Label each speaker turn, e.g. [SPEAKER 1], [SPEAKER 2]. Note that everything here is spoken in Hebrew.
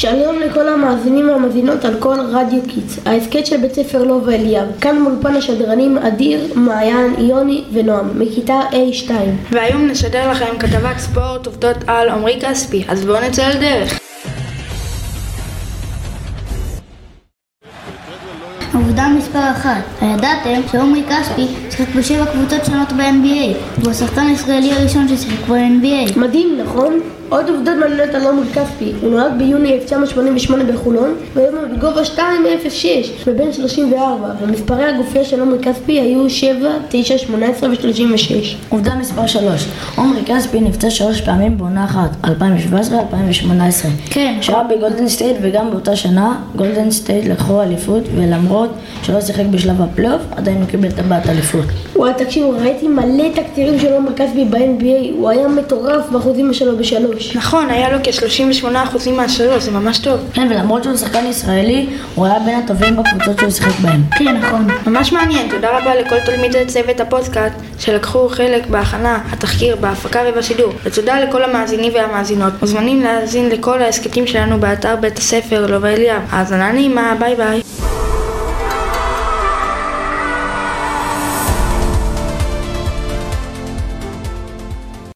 [SPEAKER 1] שלום לכל המאזינים והמאזינות על כל רדיו Kids, ההסכת של בית ספר לובה אליאב. כאן באולפן השדרנים אדיר, מעיין, יוני ונועם, מכיתה א2.
[SPEAKER 2] והיום נשדר לכם כתבת ספורט עובדות על עמרי כספי, אז בואו נצא לדרך.
[SPEAKER 3] עובדה מספר אחת, הידעתם שעומרי כספי שיחק בשבע קבוצות שונות ב-NBA והוא השחקן הישראלי הראשון ששיחק ב-NBA
[SPEAKER 1] מדהים, נכון? עוד עובדות מעניינות על עומרי כספי, הוא נולד ביוני 1988 בחולון, והיום הוא בגובה 2.06 ובן 34, ומספרי הגופייה של עומרי כספי היו 7, 9, 18 ו-36.
[SPEAKER 4] עובדה מספר 3 עומרי כספי נפצע שלוש פעמים בעונה אחת, 2017-2018.
[SPEAKER 3] כן,
[SPEAKER 4] שהיה בגולדן סטייט וגם באותה שנה גולדן סטייט לקחו אליפות ולמרות שלא שיחק בשלב הפלייאוף עדיין הוא קיבל טבעת אליפות.
[SPEAKER 1] וואי, תקשיבו, ראיתי מלא תקצירים של עומרי כספי ב-NBA, הוא היה מטורף באחוזים שלו בשלוש.
[SPEAKER 2] נכון, היה לו כ-38% מהשלוש, זה ממש טוב.
[SPEAKER 4] כן ולמרות שהוא שחקן ישראלי הוא היה בין הטובים בקבוצות שהוא שיחק בהן.
[SPEAKER 3] כן נכון
[SPEAKER 2] ממש מעניין, תודה רבה לכל תלמידי צוות הפודקאסט שלקחו חלק בהכנה, התחקיר, בהפקה ובשידור. ותודה לכל המאזינים והמאזינות. מוזמנים להאזין לכל ההסכתים שלנו באתר בית הספר לובה אליאב. האזנה נעימה, ביי ביי.